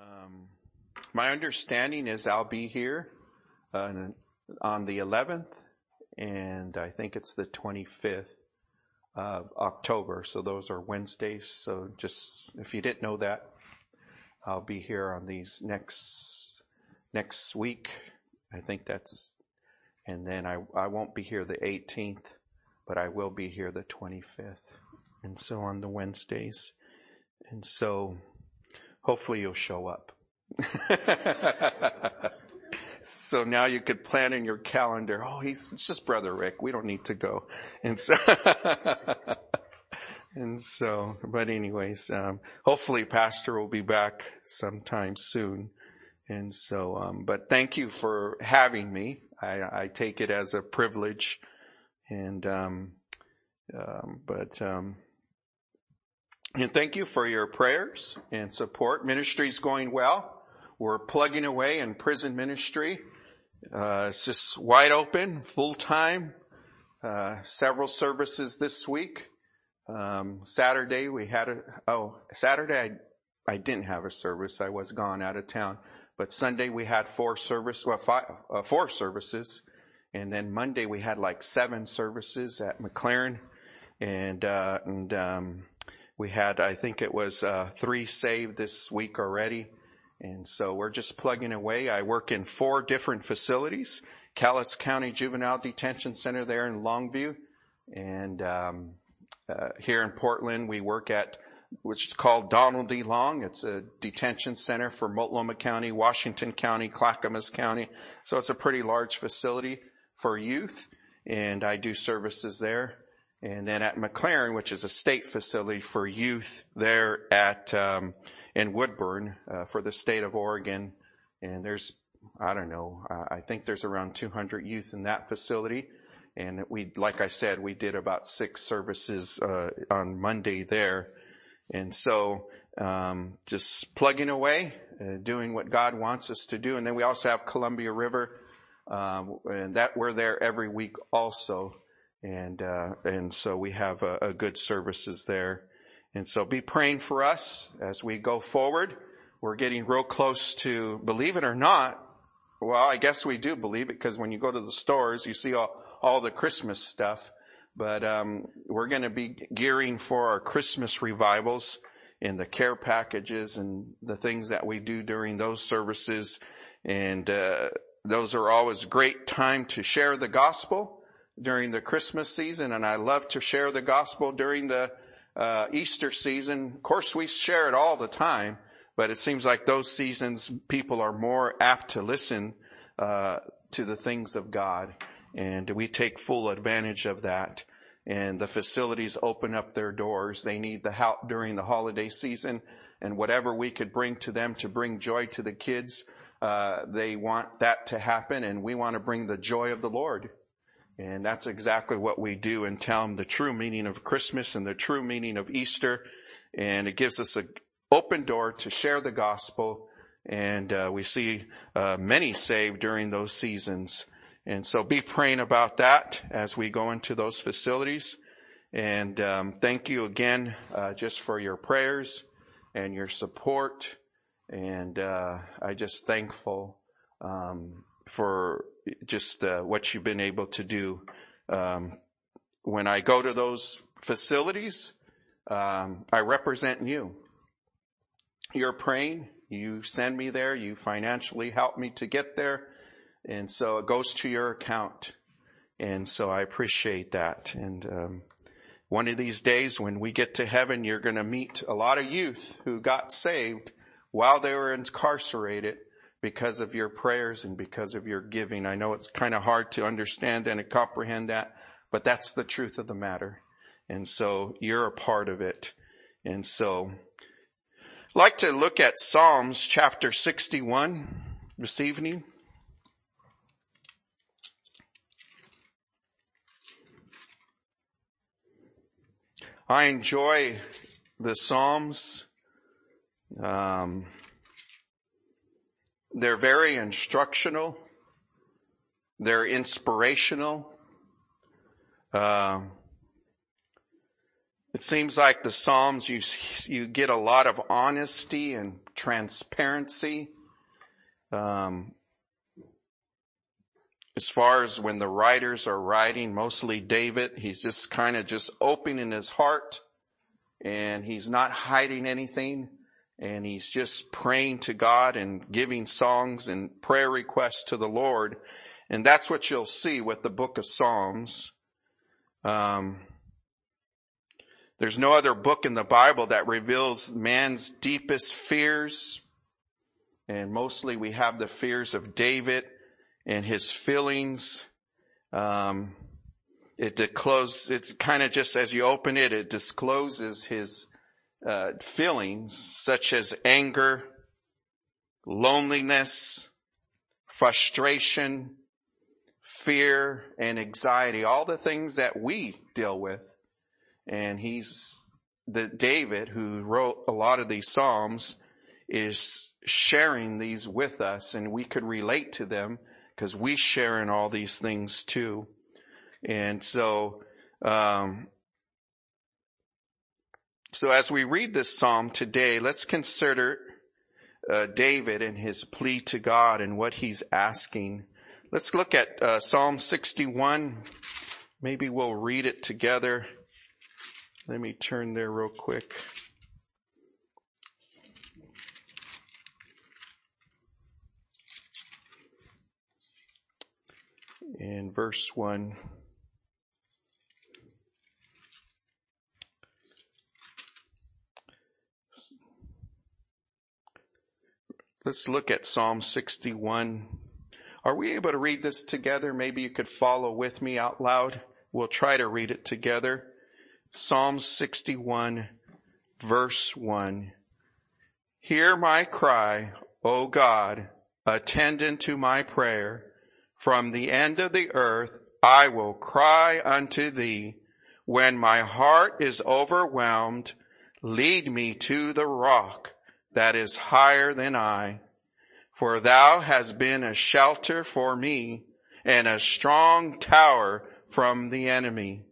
Um, my understanding is I'll be here uh, on the 11th, and I think it's the 25th of October. So those are Wednesdays. So just if you didn't know that, I'll be here on these next next week. I think that's, and then I I won't be here the 18th, but I will be here the 25th, and so on the Wednesdays, and so hopefully you'll show up. so now you could plan in your calendar. Oh, he's, it's just brother Rick. We don't need to go. And so, and so, but anyways, um, hopefully pastor will be back sometime soon. And so, um, but thank you for having me. I, I take it as a privilege and, um, um but, um, and thank you for your prayers and support. Ministry's going well. We're plugging away in prison ministry. Uh, it's just wide open, full time. Uh, several services this week. Um, Saturday we had a, oh, Saturday I, I didn't have a service. I was gone out of town. But Sunday we had four service, well, five, uh, four services. And then Monday we had like seven services at MacLaren. And, uh, and, um, we had, I think it was, uh, three saved this week already. And so we're just plugging away. I work in four different facilities. Cowlitz County Juvenile Detention Center there in Longview. And um, uh, here in Portland, we work at which is called Donald D. Long. It's a detention center for Multnomah County, Washington County, Clackamas County. So it's a pretty large facility for youth, and I do services there. And then at MacLaren, which is a state facility for youth there at um, in Woodburn uh, for the state of Oregon. And there's, I don't know, I think there's around 200 youth in that facility. And we, like I said, we did about six services uh, on Monday there. And so, um, just plugging away, uh, doing what God wants us to do. And then we also have Columbia River, um, and that we're there every week also. And, uh, and so we have a, a good services there. And so be praying for us as we go forward. We're getting real close to, believe it or not, well, I guess we do believe it because when you go to the stores, you see all, all the Christmas stuff. But um, we're going to be gearing for our Christmas revivals and the care packages and the things that we do during those services. And uh, those are always great time to share the gospel during the Christmas season. And I love to share the gospel during the uh, Easter season. Of course, we share it all the time, but it seems like those seasons people are more apt to listen uh, to the things of God, and we take full advantage of that. And the facilities open up their doors. They need the help during the holiday season, and whatever we could bring to them to bring joy to the kids, uh, they want that to happen, and we want to bring the joy of the Lord and that's exactly what we do and tell them the true meaning of Christmas and the true meaning of Easter. And it gives us an open door to share the gospel. And uh, we see uh, many saved during those seasons. And so be praying about that as we go into those facilities. And um, thank you again uh, just for your prayers and your support. And uh, I just thankful um, for just uh, what you've been able to do. Um, when I go to those facilities, um, I represent you. You're praying. You send me there. You financially help me to get there. And so it goes to your account. And so I appreciate that. And um, one of these days when we get to heaven, you're going to meet a lot of youth who got saved while they were incarcerated because of your prayers and because of your giving. I know it's kind of hard to understand and to comprehend that, but that's the truth of the matter. And so you're a part of it. And so I'd like to look at Psalms chapter 61 this evening. I enjoy the Psalms. Um, they're very instructional. They're inspirational. Uh, It seems like the Psalms, you, you get a lot of honesty and transparency. Um, as far as when the writers are writing, mostly David, he's just kind of just opening his heart and he's not hiding anything and he's just praying to God and giving songs and prayer requests to the Lord. And that's what you'll see with the book of Psalms. Um, there's no other book in the Bible that reveals man's deepest fears. And mostly we have the fears of David and his feelings. Um, it discloses, it's kind of just as you open it, it discloses his uh, feelings such as anger, loneliness, frustration, fear, and anxiety, all the things that we deal with. And he's the David who wrote a lot of these Psalms is sharing these with us and we could relate to them because we share in all these things too. And so, um, so as we read this psalm today, let's consider uh, David and his plea to God and what he's asking. Let's look at uh, Psalm 61. Maybe we'll read it together. Let me turn there real quick. In verse 1. Let's look at Psalm 61. Are we able to read this together? Maybe you could follow with me out loud. We'll try to read it together. Psalm 61 verse 1. Hear my cry, O God, attend unto my prayer. From the end of the earth I will cry unto thee. When my heart is overwhelmed, lead me to the rock that is higher than I. For thou hast been a shelter for me and a strong tower from the enemy.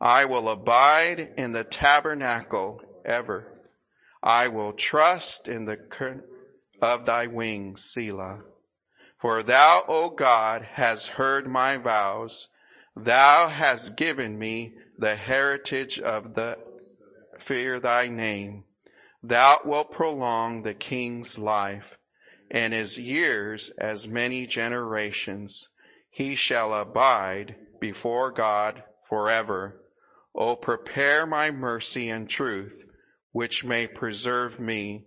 I will abide in the tabernacle ever. I will trust in the curtain of thy wings, Selah. For thou, O God, hast heard my vows. Thou hast given me the heritage of the fear thy name. Thou wilt prolong the king's life and his years as many generations. He shall abide before God forever. O prepare my mercy and truth, which may preserve me.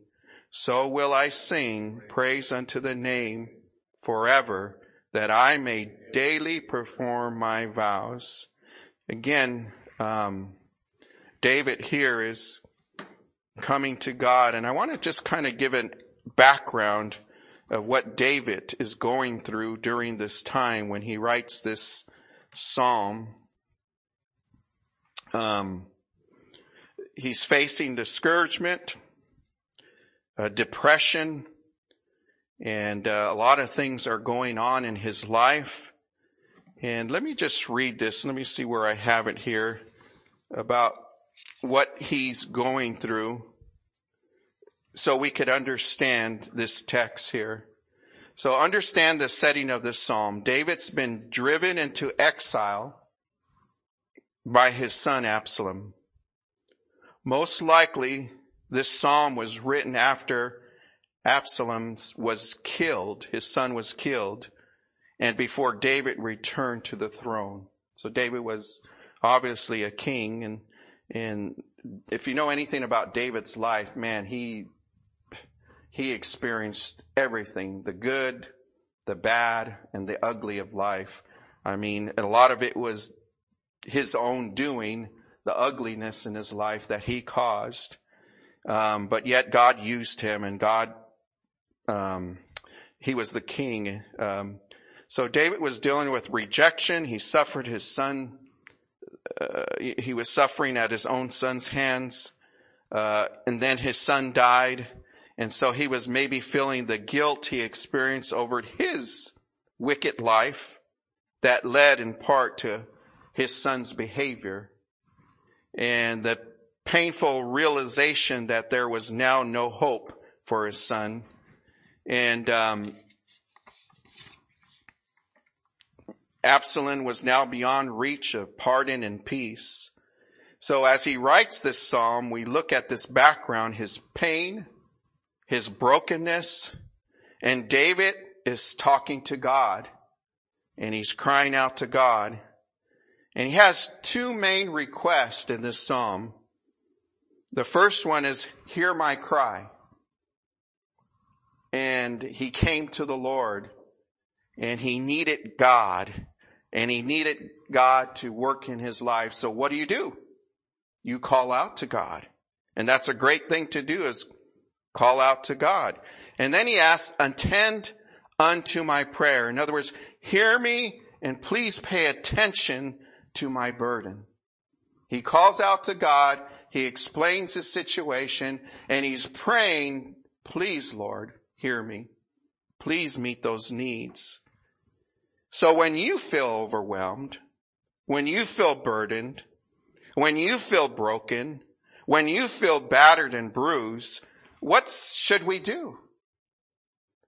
So will I sing praise unto the name forever, that I may daily perform my vows. Again, um, David here is coming to God. And I want to just kind of give a background of what David is going through during this time when he writes this psalm. Um, he's facing discouragement, uh, depression, and uh, a lot of things are going on in his life. And let me just read this. Let me see where I have it here about what he's going through so we could understand this text here. So understand the setting of this psalm. David's been driven into exile by his son Absalom. Most likely this psalm was written after Absalom was killed, his son was killed, and before David returned to the throne. So David was obviously a king and, and if you know anything about David's life, man, he he experienced everything, the good, the bad, and the ugly of life. I mean, a lot of it was his own doing, the ugliness in his life that he caused. Um, but yet God used him and God, um, he was the king. Um, so David was dealing with rejection. He suffered his son. Uh, he was suffering at his own son's hands. Uh, and then his son died. And so he was maybe feeling the guilt he experienced over his wicked life that led in part to his son's behavior. And the painful realization that there was now no hope for his son. And um, Absalom was now beyond reach of pardon and peace. So as he writes this psalm, we look at this background, his pain, his brokenness, and David is talking to God and he's crying out to God. And he has two main requests in this psalm. The first one is, hear my cry. And he came to the Lord and he needed God and he needed God to work in his life. So what do you do? You call out to God. And that's a great thing to do is call out to God. And then he asks, attend unto my prayer. In other words, hear me and please pay attention to my burden. He calls out to God. He explains his situation and he's praying, please Lord, hear me. Please meet those needs. So when you feel overwhelmed, when you feel burdened, when you feel broken, when you feel battered and bruised, what should we do?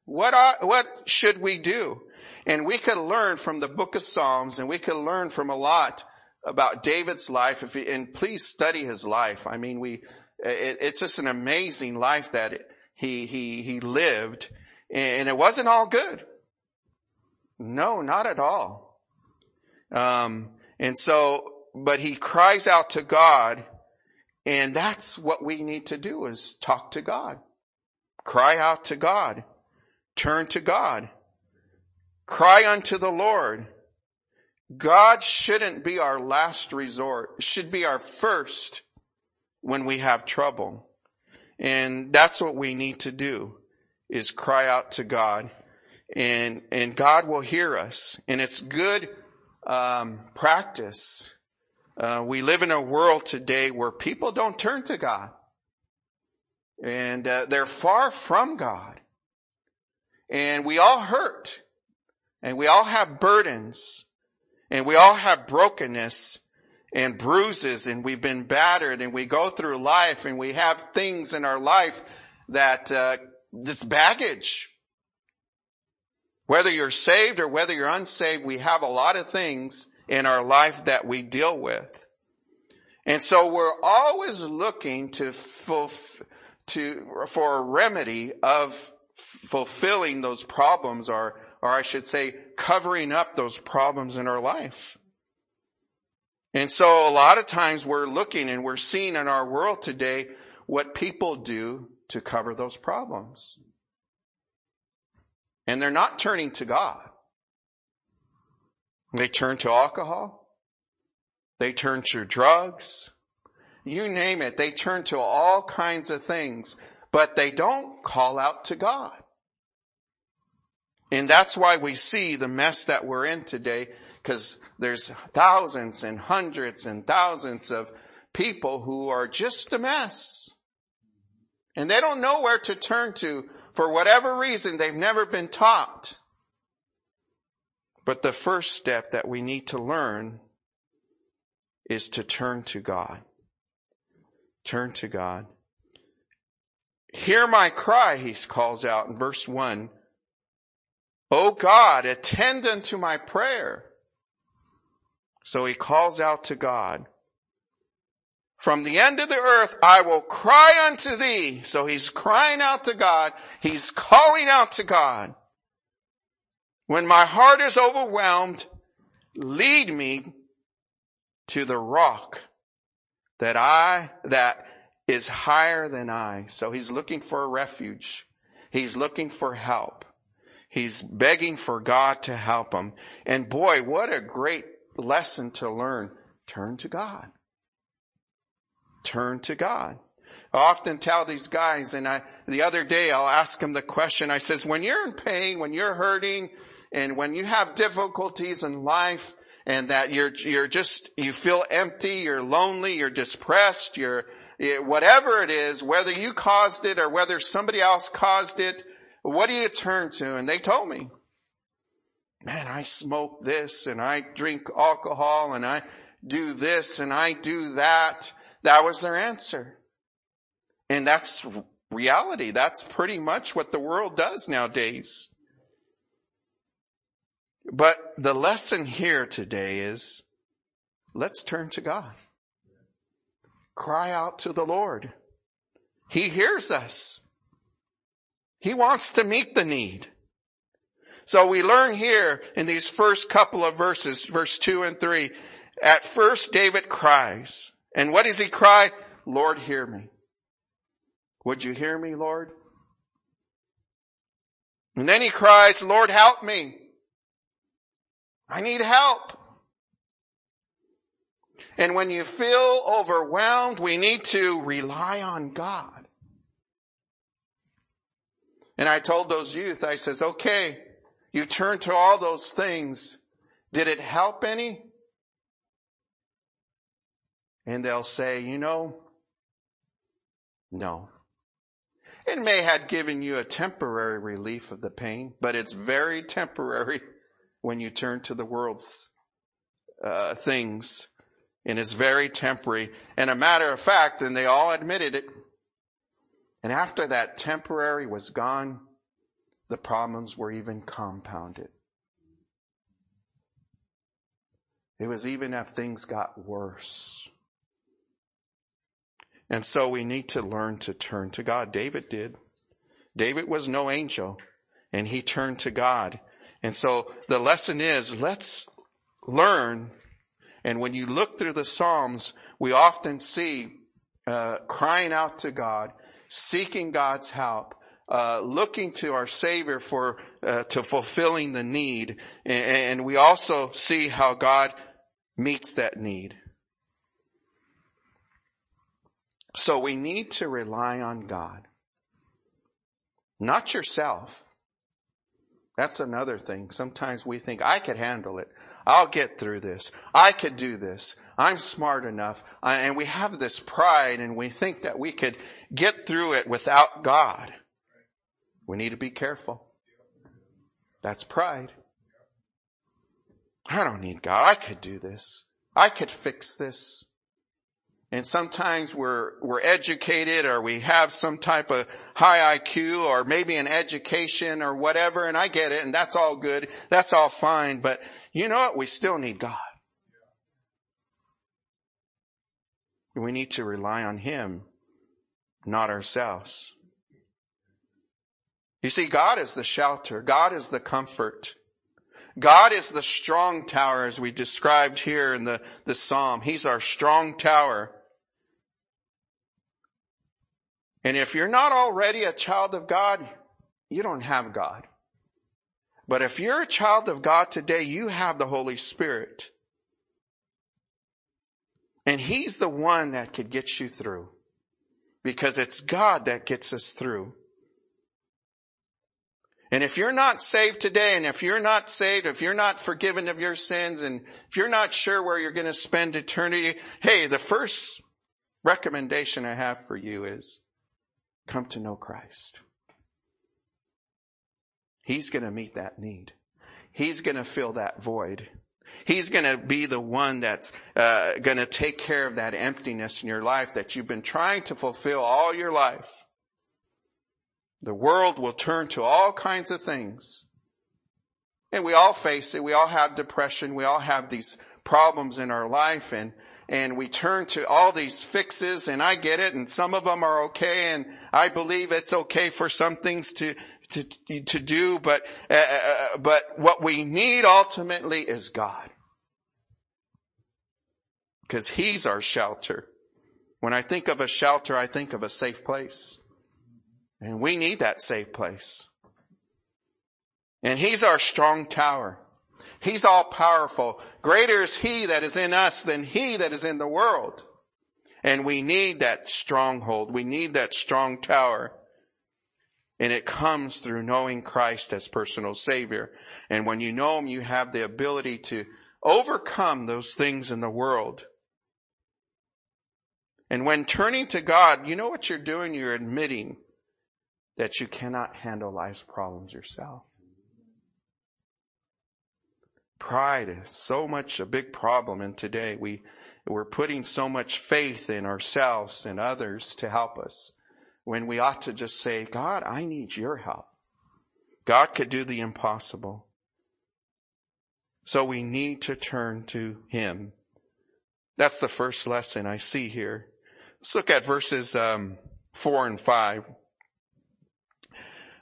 What, are, what should we do? And we could learn from the book of Psalms and we could learn from a lot about David's life. If you, and please study his life. I mean, we, it, it's just an amazing life that he, he, he lived and it wasn't all good. No, not at all. Um, and so, but he cries out to God and that's what we need to do is talk to God. Cry out to God. Turn to God. Cry unto the Lord. God shouldn't be our last resort. It should be our first when we have trouble. And that's what we need to do is cry out to God and, and God will hear us. And it's good, um, practice. Uh, we live in a world today where people don't turn to God. And uh, they're far from God. And we all hurt. And we all have burdens. And we all have brokenness and bruises. And we've been battered. And we go through life. And we have things in our life that uh, this baggage whether you're saved or whether you're unsaved, we have a lot of things in our life that we deal with. And so we're always looking to, fulf- to, for a remedy of fulfilling those problems or, or I should say covering up those problems in our life. And so a lot of times we're looking and we're seeing in our world today what people do to cover those problems. And they're not turning to God. They turn to alcohol. They turn to drugs. You name it. They turn to all kinds of things, but they don't call out to God. And that's why we see the mess that we're in today, because there's thousands and hundreds and thousands of people who are just a mess. And they don't know where to turn to for whatever reason, they've never been taught. But the first step that we need to learn is to turn to God. Turn to God. Hear my cry, he calls out in verse one. O God, attend unto my prayer. So he calls out to God. From the end of the earth, I will cry unto thee. So he's crying out to God. He's calling out to God. When my heart is overwhelmed, lead me to the rock that I, that is higher than I. So he's looking for a refuge. He's looking for help. He's begging for God to help him. And boy, what a great lesson to learn. Turn to God turn to God. I often tell these guys, and I, the other day I'll ask them the question, I says, when you're in pain, when you're hurting, and when you have difficulties in life, and that you're, you're just, you feel empty, you're lonely, you're depressed, you're, whatever it is, whether you caused it or whether somebody else caused it, what do you turn to? And they told me, man, I smoke this and I drink alcohol and I do this and I do that That was their answer. And that's reality. That's pretty much what the world does nowadays. But the lesson here today is let's turn to God. Cry out to the Lord. He hears us. He wants to meet the need. So we learn here in these first couple of verses, verse two and three, at first David cries. And what does he cry? Lord, hear me. Would you hear me, Lord? And then he cries, Lord, help me. I need help. And when you feel overwhelmed, we need to rely on God. And I told those youth, I says, okay, you turn to all those things. Did it help any? And they'll say, you know, no. It may have given you a temporary relief of the pain, but it's very temporary when you turn to the world's uh, things and it's very temporary. And a matter of fact, and they all admitted it. And after that temporary was gone, the problems were even compounded. It was even if things got worse. And so we need to learn to turn to God. David did. David was no angel and he turned to God. And so the lesson is let's learn. And when you look through the Psalms, we often see uh, crying out to God, seeking God's help, uh, looking to our Savior for uh, to fulfilling the need, and, and we also see how God meets that need. So we need to rely on God, not yourself. That's another thing. Sometimes we think I could handle it. I'll get through this. I could do this. I'm smart enough. And we have this pride and we think that we could get through it without God. We need to be careful. That's pride. I don't need God. I could do this. I could fix this. And sometimes we're, we're educated or we have some type of high IQ or maybe an education or whatever. And I get it. And that's all good. That's all fine. But you know what? We still need God. We need to rely on Him, not ourselves. You see, God is the shelter. God is the comfort. God is the strong tower as we described here in the, the Psalm. He's our strong tower. And if you're not already a child of God, you don't have God. But if you're a child of God today, you have the Holy Spirit. And He's the one that could get you through. Because it's God that gets us through. And if you're not saved today, and if you're not saved, if you're not forgiven of your sins, and if you're not sure where you're going to spend eternity, hey, the first recommendation I have for you is come to know Christ. He's going to meet that need. He's going to fill that void. He's going to be the one that's uh, going to take care of that emptiness in your life that you've been trying to fulfill all your life. The world will turn to all kinds of things. And we all face it. We all have depression. We all have these problems in our life and and we turn to all these fixes and I get it and some of them are okay and I believe it's okay for some things to, to, to do, but, uh, uh, but what we need ultimately is God. Cause He's our shelter. When I think of a shelter, I think of a safe place. And we need that safe place. And He's our strong tower. He's all powerful. Greater is He that is in us than He that is in the world. And we need that stronghold. We need that strong tower. And it comes through knowing Christ as personal Savior. And when you know Him, you have the ability to overcome those things in the world. And when turning to God, you know what you're doing? You're admitting that you cannot handle life's problems yourself. Pride is so much a big problem and today. We, we're putting so much faith in ourselves and others to help us when we ought to just say, God, I need your help. God could do the impossible. So we need to turn to Him. That's the first lesson I see here. Let's look at verses um, four and five.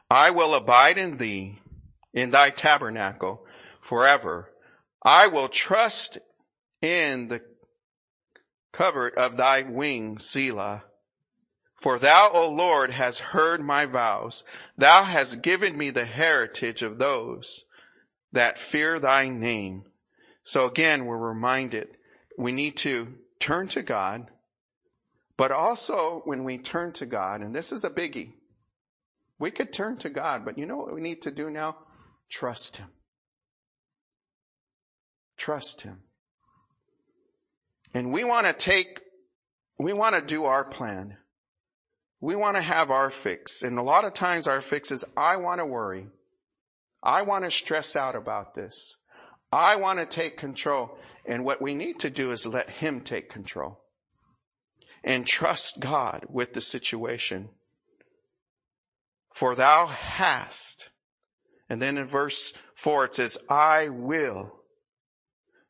I will abide in thee, in thy tabernacle forever. I will trust in the covert of thy wing, Selah. For thou, O Lord, hast heard my vows. Thou hast given me the heritage of those that fear thy name. So again, we're reminded we need to turn to God, but also when we turn to God, and this is a biggie, we could turn to God, but you know what we need to do now? Trust Him. Trust Him. And we want to take, we want to do our plan. We want to have our fix. And a lot of times our fix is, I want to worry. I want to stress out about this. I want to take control. And what we need to do is let Him take control and trust God with the situation. For thou hast, and then in verse four it says, I will.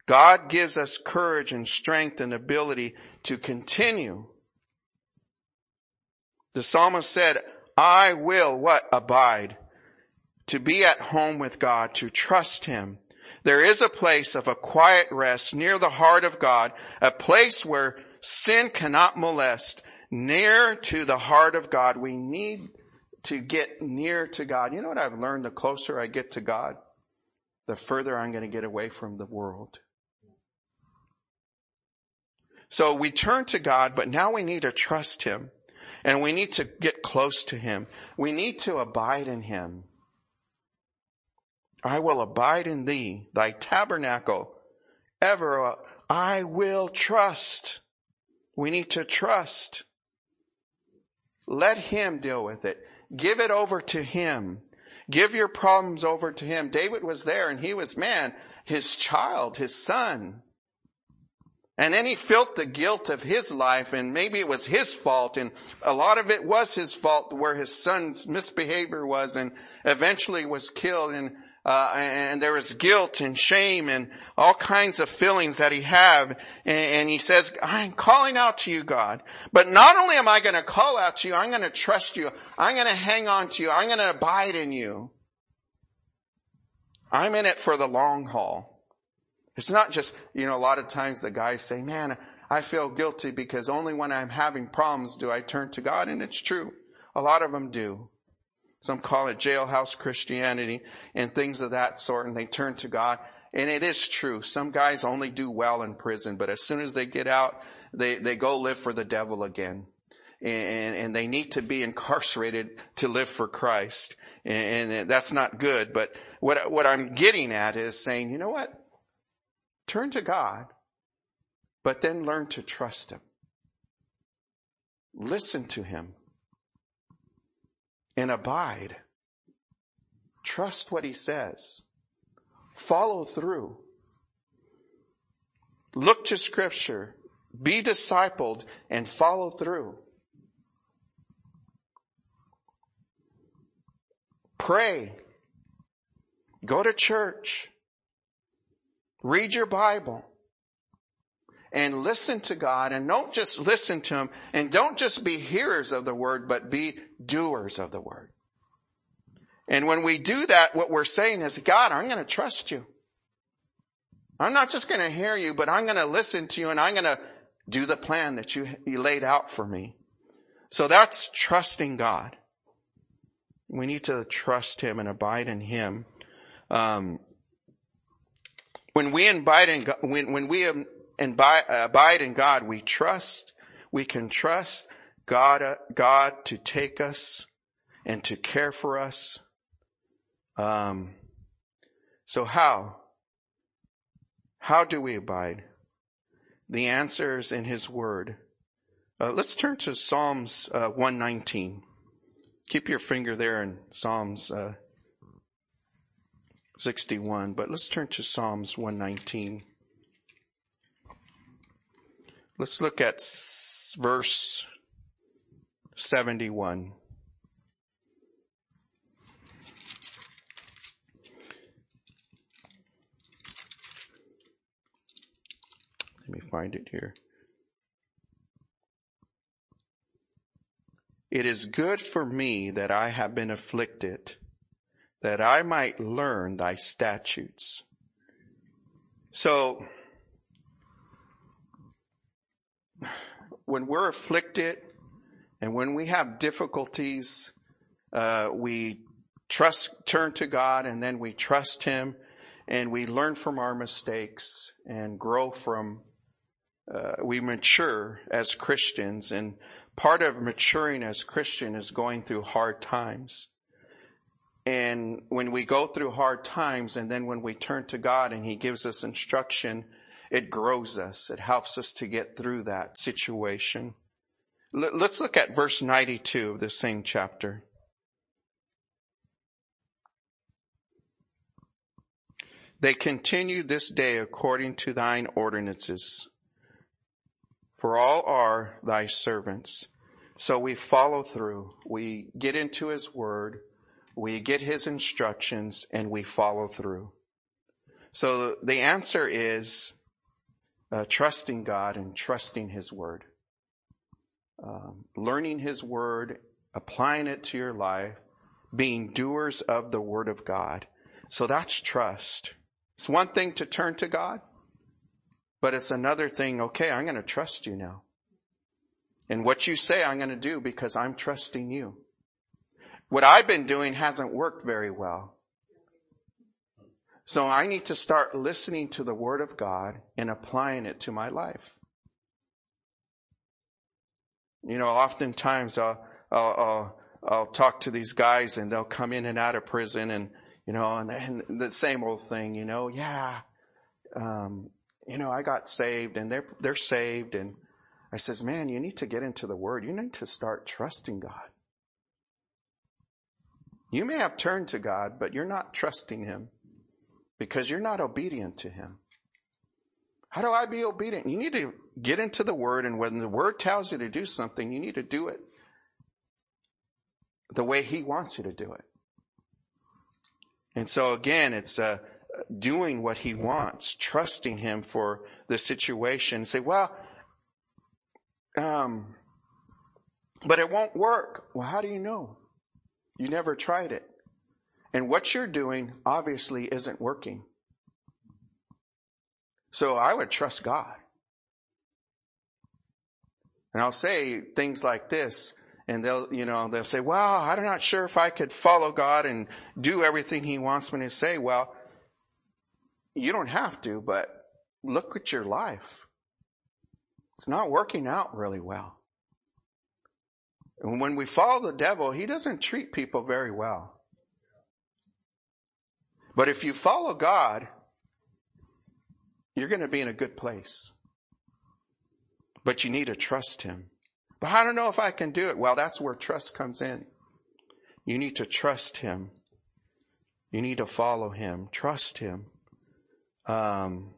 God gives us courage and strength and ability to continue. The psalmist said, I will what? Abide to be at home with God, to trust Him. There is a place of a quiet rest near the heart of God, a place where sin cannot molest, near to the heart of God. We need to get near to God. You know what I've learned? The closer I get to God, the further I'm going to get away from the world. So we turn to God, but now we need to trust Him and we need to get close to Him. We need to abide in Him. I will abide in thee, thy tabernacle. Ever I will trust. We need to trust. Let him deal with it. Give it over to him. Give your problems over to him. David was there and he was man, his child, his son. And then he felt the guilt of his life and maybe it was his fault and a lot of it was his fault where his son's misbehavior was and eventually was killed and uh, and there was guilt and shame and all kinds of feelings that he had. And, and he says, I'm calling out to you, God. But not only am I going to call out to you, I'm going to trust you. I'm going to hang on to you. I'm going to abide in you. I'm in it for the long haul. It's not just, you know, a lot of times the guys say, man, I feel guilty because only when I'm having problems do I turn to God. And it's true. A lot of them do. Some call it jailhouse Christianity and things of that sort and they turn to God. And it is true. Some guys only do well in prison, but as soon as they get out, they, they go live for the devil again. And, and they need to be incarcerated to live for Christ. And, and that's not good. But what, what I'm getting at is saying, you know what? Turn to God, but then learn to trust Him. Listen to Him and abide. Trust what he says. Follow through. Look to scripture. Be discipled and follow through. Pray. Go to church. Read your Bible and listen to God and don't just listen to Him and don't just be hearers of the word, but be doers of the word. And when we do that, what we're saying is, God, I'm going to trust you. I'm not just going to hear you, but I'm going to listen to you and I'm going to do the plan that you, laid out for me. So that's trusting God. We need to trust Him and abide in Him. Um, when we abide in God, when, when we abide in God, we trust, we can trust God, uh, God to take us and to care for us. Um, so how? How do we abide? The answer is in His Word. Uh, let's turn to Psalms uh, 119. Keep your finger there in Psalms uh, 61, but let's turn to Psalms 119. Let's look at verse 71. Let me find it here. It is good for me that I have been afflicted, that I might learn thy statutes. So, when we're afflicted and when we have difficulties, uh, we trust, turn to God and then we trust Him and we learn from our mistakes and grow from, uh, we mature as Christians and part of maturing as Christian is going through hard times. And when we go through hard times and then when we turn to God and He gives us instruction, it grows us. It helps us to get through that situation. Let's look at verse 92 of the same chapter. They continue this day according to thine ordinances for all are thy servants. So we follow through. We get into his word. We get his instructions and we follow through. So the answer is uh, trusting God and trusting his word. Um, learning his word, applying it to your life, being doers of the word of God. So that's trust. It's one thing to turn to God. But it's another thing, okay, I'm going to trust you now. And what you say I'm going to do because I'm trusting you. What I've been doing hasn't worked very well. So I need to start listening to the word of God and applying it to my life. You know, oftentimes I'll, I'll, I'll, I'll talk to these guys and they'll come in and out of prison and, you know, and, and the same old thing, you know, yeah, um, you know, I got saved and they're, they're saved. And I says, man, you need to get into the word. You need to start trusting God. You may have turned to God, but you're not trusting him because you're not obedient to him. How do I be obedient? You need to get into the word and when the word tells you to do something, you need to do it the way he wants you to do it. And so again, it's a, doing what he wants, trusting him for the situation. Say, well, um, but it won't work. Well, how do you know? You never tried it. And what you're doing obviously isn't working. So I would trust God. And I'll say things like this, and they'll, you know, they'll say, well, I'm not sure if I could follow God and do everything He wants me to say. Well, you don't have to, but look at your life. It's not working out really well. And when we follow the devil, he doesn't treat people very well. But if you follow God, you're going to be in a good place. But you need to trust him. But I don't know if I can do it. Well, that's where trust comes in. You need to trust him. You need to follow him. Trust him um,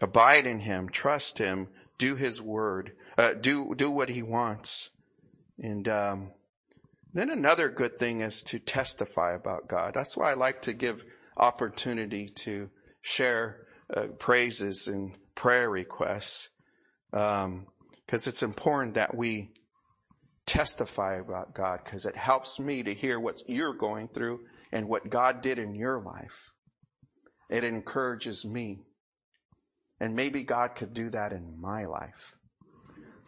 abide in him, trust him, do his word, uh, do, do what he wants. And, um, then another good thing is to testify about God. That's why I like to give opportunity to share uh, praises and prayer requests. Um, cause it's important that we testify about God because it helps me to hear what you're going through and what God did in your life. It encourages me. And maybe God could do that in my life.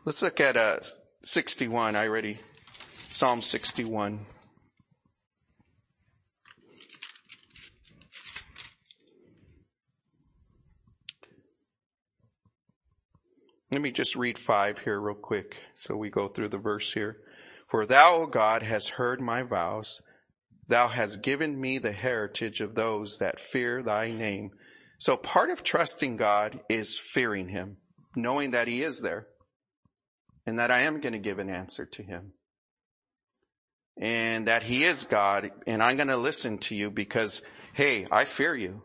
Let's look at uh, 61. I already, Psalm 61. Let me just read five here real quick so we go through the verse here. For thou, O God, hast heard my vows. Thou hast given me the heritage of those that fear thy name. So part of trusting God is fearing him, knowing that he is there and that I am going to give an answer to him and that he is God and I'm going to listen to you because, hey, I fear you.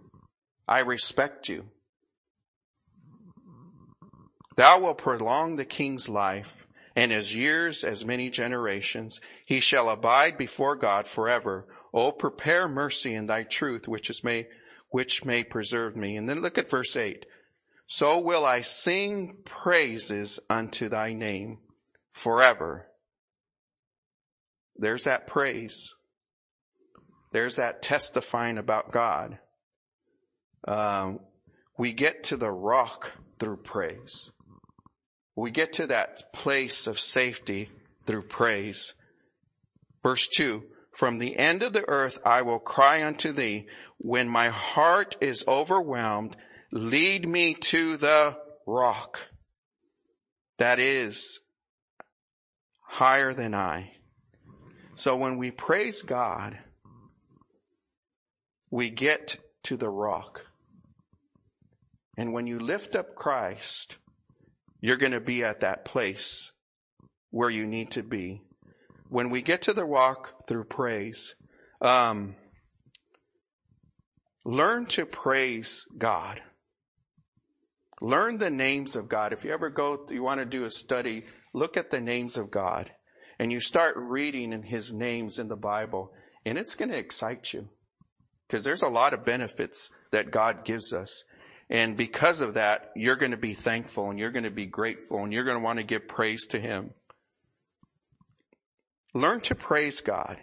I respect you. Thou wilt prolong the king's life and his years as many generations. He shall abide before God forever. Oh, prepare mercy in thy truth, which is may, which may preserve me. And then look at verse eight. So will I sing praises unto thy name forever. There's that praise. There's that testifying about God. Um, we get to the rock through praise. We get to that place of safety through praise. Verse two, from the end of the earth I will cry unto thee. When my heart is overwhelmed, lead me to the rock that is higher than I. So when we praise God, we get to the rock. And when you lift up Christ, you're going to be at that place where you need to be. When we get to the rock through praise, um, learn to praise God. Learn the names of God. If you ever go, you want to do a study, look at the names of God and you start reading in his names in the Bible and it's going to excite you because there's a lot of benefits that God gives us. And because of that, you're going to be thankful and you're going to be grateful and you're going to want to give praise to him. Learn to praise God,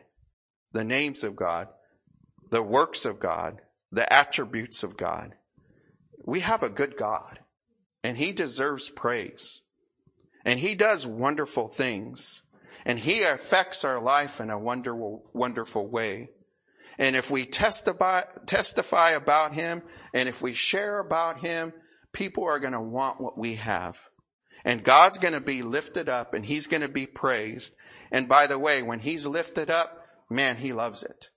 the names of God, the works of God, the attributes of God. We have a good God and he deserves praise and he does wonderful things and he affects our life in a wonderful, wonderful way. And if we testify, testify about him and if we share about him, people are going to want what we have. And God's going to be lifted up and he's going to be praised. And by the way, when he's lifted up, man, he loves it.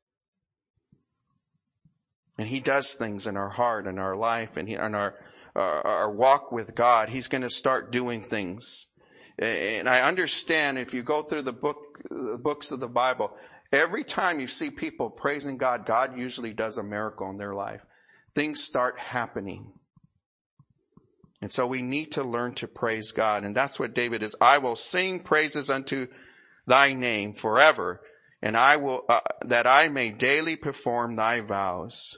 And he does things in our heart and our life and in our, uh, our walk with God. He's going to start doing things. And I understand if you go through the book, the books of the Bible, Every time you see people praising God, God usually does a miracle in their life. Things start happening. And so we need to learn to praise God. And that's what David is. I will sing praises unto thy name forever and I will, uh, that I may daily perform thy vows.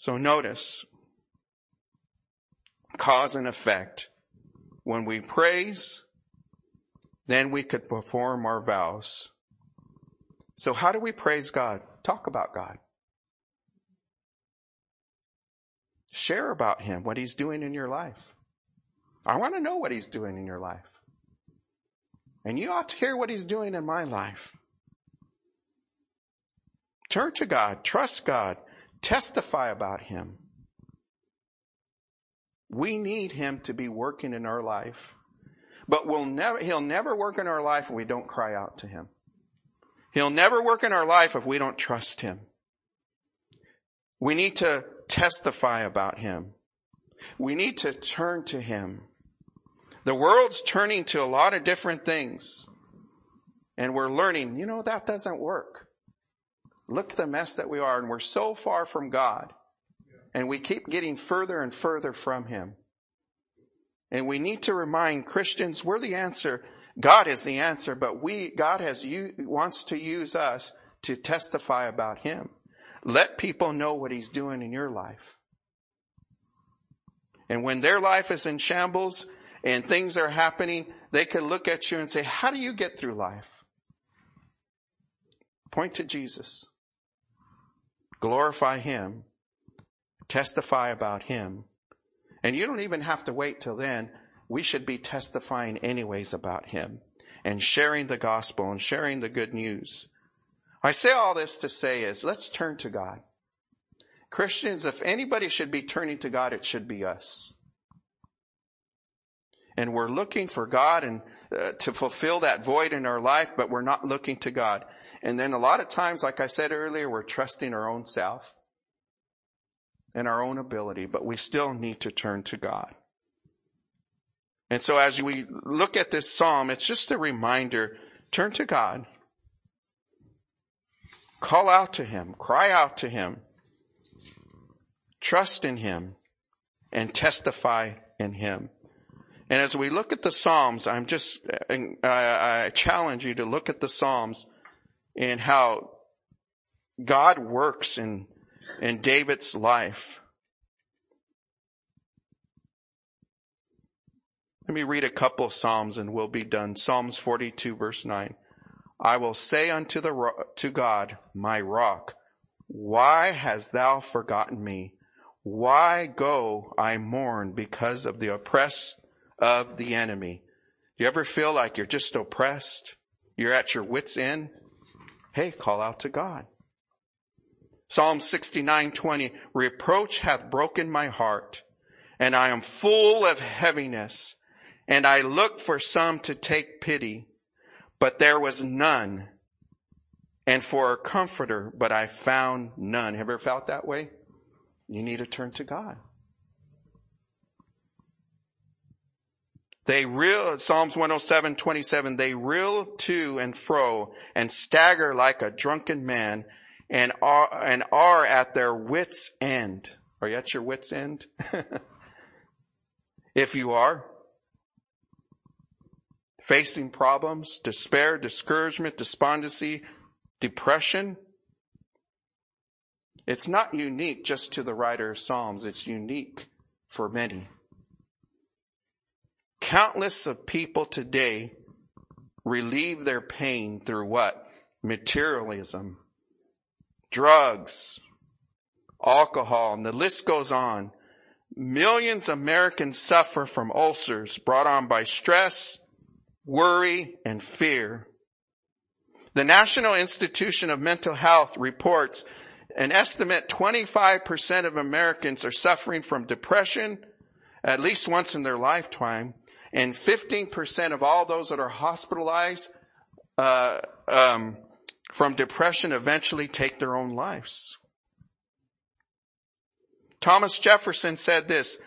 So notice cause and effect. When we praise, then we could perform our vows. So how do we praise God? Talk about God. Share about Him, what He's doing in your life. I want to know what He's doing in your life. And you ought to hear what He's doing in my life. Turn to God, trust God, testify about Him. We need Him to be working in our life. But we'll never, he'll never work in our life if we don't cry out to him. He'll never work in our life if we don't trust him. We need to testify about him. We need to turn to him. The world's turning to a lot of different things. And we're learning, you know, that doesn't work. Look at the mess that we are and we're so far from God. And we keep getting further and further from him. And we need to remind Christians we're the answer. God is the answer, but we, God has, wants to use us to testify about Him. Let people know what He's doing in your life. And when their life is in shambles and things are happening, they can look at you and say, how do you get through life? Point to Jesus. Glorify Him. Testify about Him. And you don't even have to wait till then. We should be testifying anyways about him and sharing the gospel and sharing the good news. I say all this to say is let's turn to God. Christians, if anybody should be turning to God, it should be us. And we're looking for God and uh, to fulfill that void in our life, but we're not looking to God. And then a lot of times, like I said earlier, we're trusting our own self and our own ability, but we still need to turn to God. And so as we look at this psalm, it's just a reminder, turn to God. Call out to Him. Cry out to Him. Trust in Him. and testify in him. And as we look at the Psalms, I'm just, uh, I challenge you to look at the Psalms and how God works in, in David's life. Let me read a couple of Psalms and we'll be done. Psalms 42 verse 9. I will say unto the, to God, my rock, why hast thou forgotten me? Why go I mourn because of the oppressed of the enemy? Do you ever feel like you're just oppressed? You're at your wit's end? Hey, call out to God. Psalm 69:20 reproach hath broken my heart and I am full of heaviness and I looked for some to take pity, but there was none and for a comforter, but I found none. Have you ever felt that way? You need to turn to God. They reel, Psalms 107, 27, they reel to and fro and stagger like a drunken man and are, and are at their wits end. Are you at your wits end? if you are, facing problems, despair, discouragement, despondency, depression, it's not unique just to the writer of Psalms. It's unique for many. Countless of people today relieve their pain through what? Materialism, drugs, alcohol, and the list goes on. Millions of Americans suffer from ulcers brought on by stress, worry, and fear. The National Institution of Mental Health reports an estimate 25% of Americans are suffering from depression at least once in their lifetime, and 15% of all those that are hospitalized uh, um, from depression eventually take their own lives. Thomas Jefferson said this,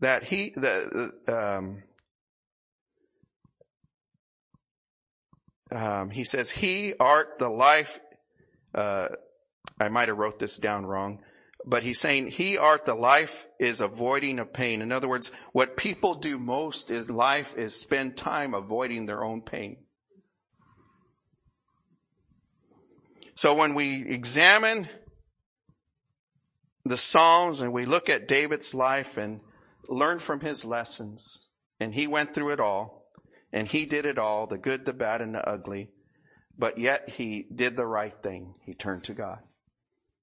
that he, the, um, um, he says, he art the life, uh, I might have wrote this down wrong, but he's saying he art the life is avoiding of pain. In other words, what people do most is life is spend time avoiding their own pain. So when we examine the Psalms and we look at David's life and learn from his lessons, and he went through it all, and he did it all, the good, the bad, and the ugly. But yet he did the right thing. He turned to God.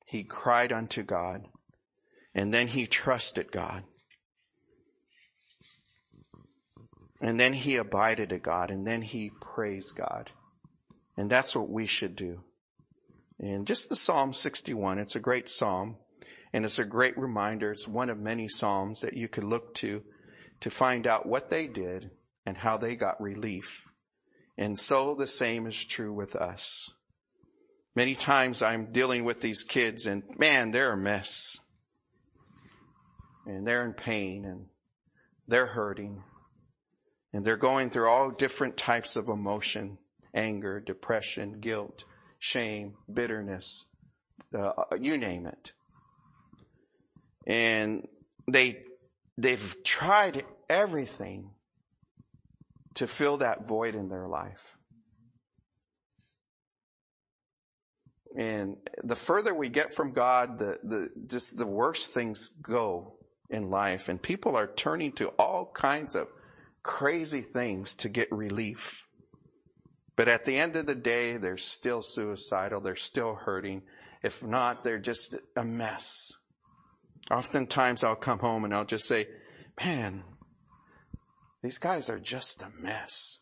He cried unto God. And then he trusted God. And then he abided to God. And then he praised God. And that's what we should do. And just the Psalm 61, it's a great psalm. And it's a great reminder. It's one of many psalms that you could look to to find out what they did and how they got relief. And so the same is true with us. Many times I'm dealing with these kids and man, they're a mess. And they're in pain and they're hurting. And they're going through all different types of emotion, anger, depression, guilt, shame, bitterness, uh, you name it. And they, they've tried everything to fill that void in their life. And the further we get from God, the, the, just the worse things go in life. And people are turning to all kinds of crazy things to get relief. But at the end of the day, they're still suicidal. They're still hurting. If not, they're just a mess. Oftentimes I'll come home and I'll just say, man, these guys are just a mess.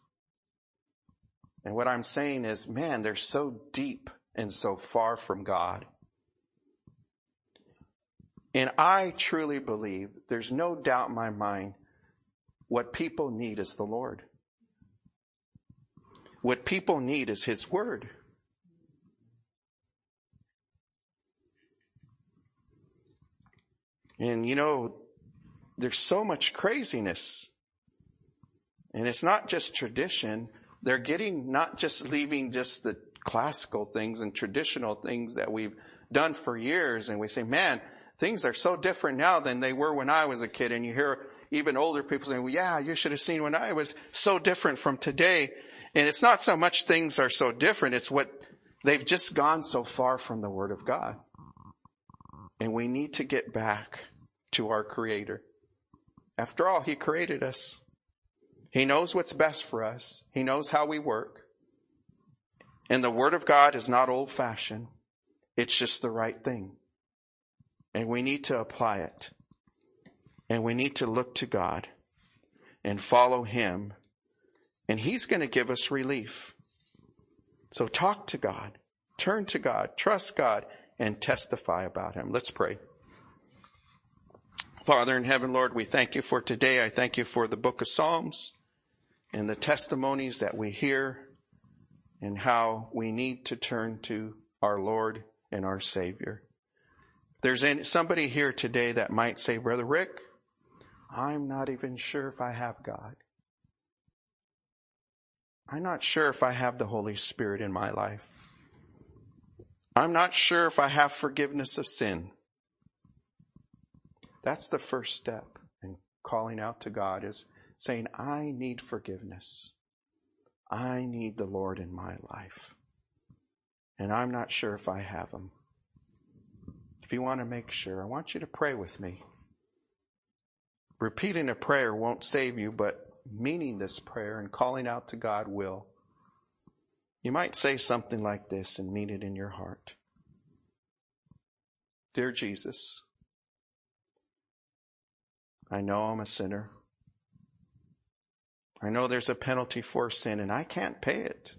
And what I'm saying is, man, they're so deep and so far from God. And I truly believe there's no doubt in my mind what people need is the Lord. What people need is His Word. And you know, there's so much craziness and it's not just tradition. They're getting, not just leaving just the classical things and traditional things that we've done for years. And we say, man, things are so different now than they were when I was a kid. And you hear even older people saying, well, yeah, you should have seen when I was so different from today. And it's not so much things are so different. It's what they've just gone so far from the word of God. And we need to get back to our creator. After all, he created us. He knows what's best for us. He knows how we work. And the word of God is not old fashioned. It's just the right thing. And we need to apply it. And we need to look to God and follow Him. And He's going to give us relief. So talk to God, turn to God, trust God, and testify about Him. Let's pray. Father in heaven, Lord, we thank you for today. I thank you for the book of Psalms and the testimonies that we hear and how we need to turn to our Lord and our Savior. There's any, somebody here today that might say, Brother Rick, I'm not even sure if I have God. I'm not sure if I have the Holy Spirit in my life. I'm not sure if I have forgiveness of sin. That's the first step in calling out to God is saying, I need forgiveness. I need the Lord in my life. And I'm not sure if I have Him. If you want to make sure, I want you to pray with me. Repeating a prayer won't save you, but meaning this prayer and calling out to God will. You might say something like this and mean it in your heart. Dear Jesus, I know I'm a sinner. I know there's a penalty for sin and I can't pay it.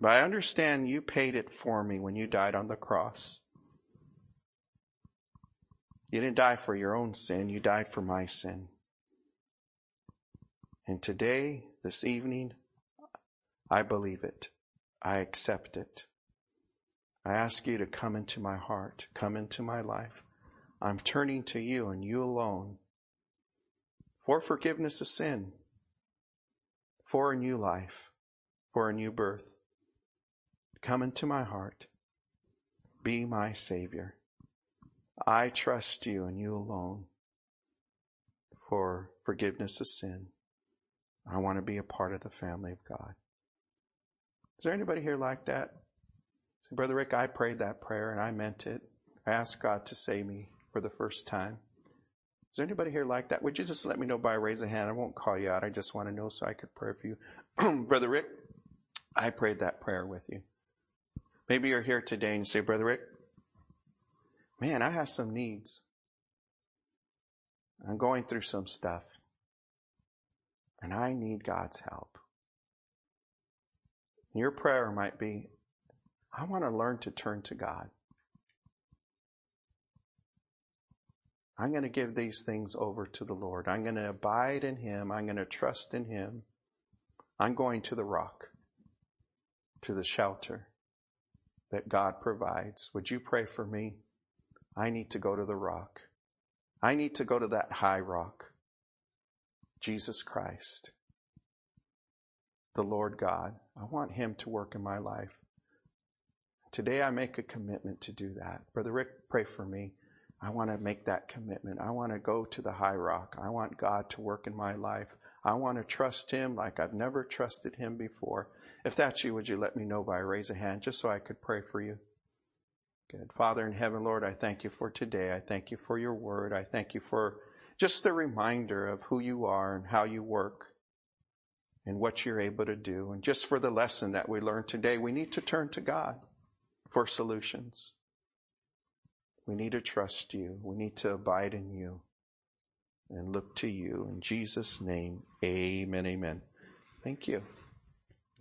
But I understand you paid it for me when you died on the cross. You didn't die for your own sin, you died for my sin. And today, this evening, I believe it. I accept it. I ask you to come into my heart, come into my life. I'm turning to you and you alone for forgiveness of sin, for a new life, for a new birth. Come into my heart. Be my Savior. I trust you and you alone for forgiveness of sin. I want to be a part of the family of God. Is there anybody here like that? Say, Brother Rick, I prayed that prayer and I meant it. I asked God to save me for the first time. Is there anybody here like that? Would you just let me know by raise a hand? I won't call you out. I just want to know so I could pray for you. Brother Rick, I prayed that prayer with you. Maybe you're here today and you say, Brother Rick, man, I have some needs. I'm going through some stuff. And I need God's help. Your prayer might be, I want to learn to turn to God. I'm going to give these things over to the Lord. I'm going to abide in Him. I'm going to trust in Him. I'm going to the rock, to the shelter that God provides. Would you pray for me? I need to go to the rock. I need to go to that high rock. Jesus Christ, the Lord God. I want Him to work in my life. Today I make a commitment to do that. Brother Rick, pray for me. I want to make that commitment. I want to go to the high rock. I want God to work in my life. I want to trust Him like I've never trusted Him before. If that's you, would you let me know by raise a hand just so I could pray for you? Good. Father in heaven, Lord, I thank you for today. I thank you for your word. I thank you for just the reminder of who you are and how you work and what you're able to do. And just for the lesson that we learned today, we need to turn to God for solutions. We need to trust you. We need to abide in you and look to you. In Jesus' name, amen, amen. Thank you.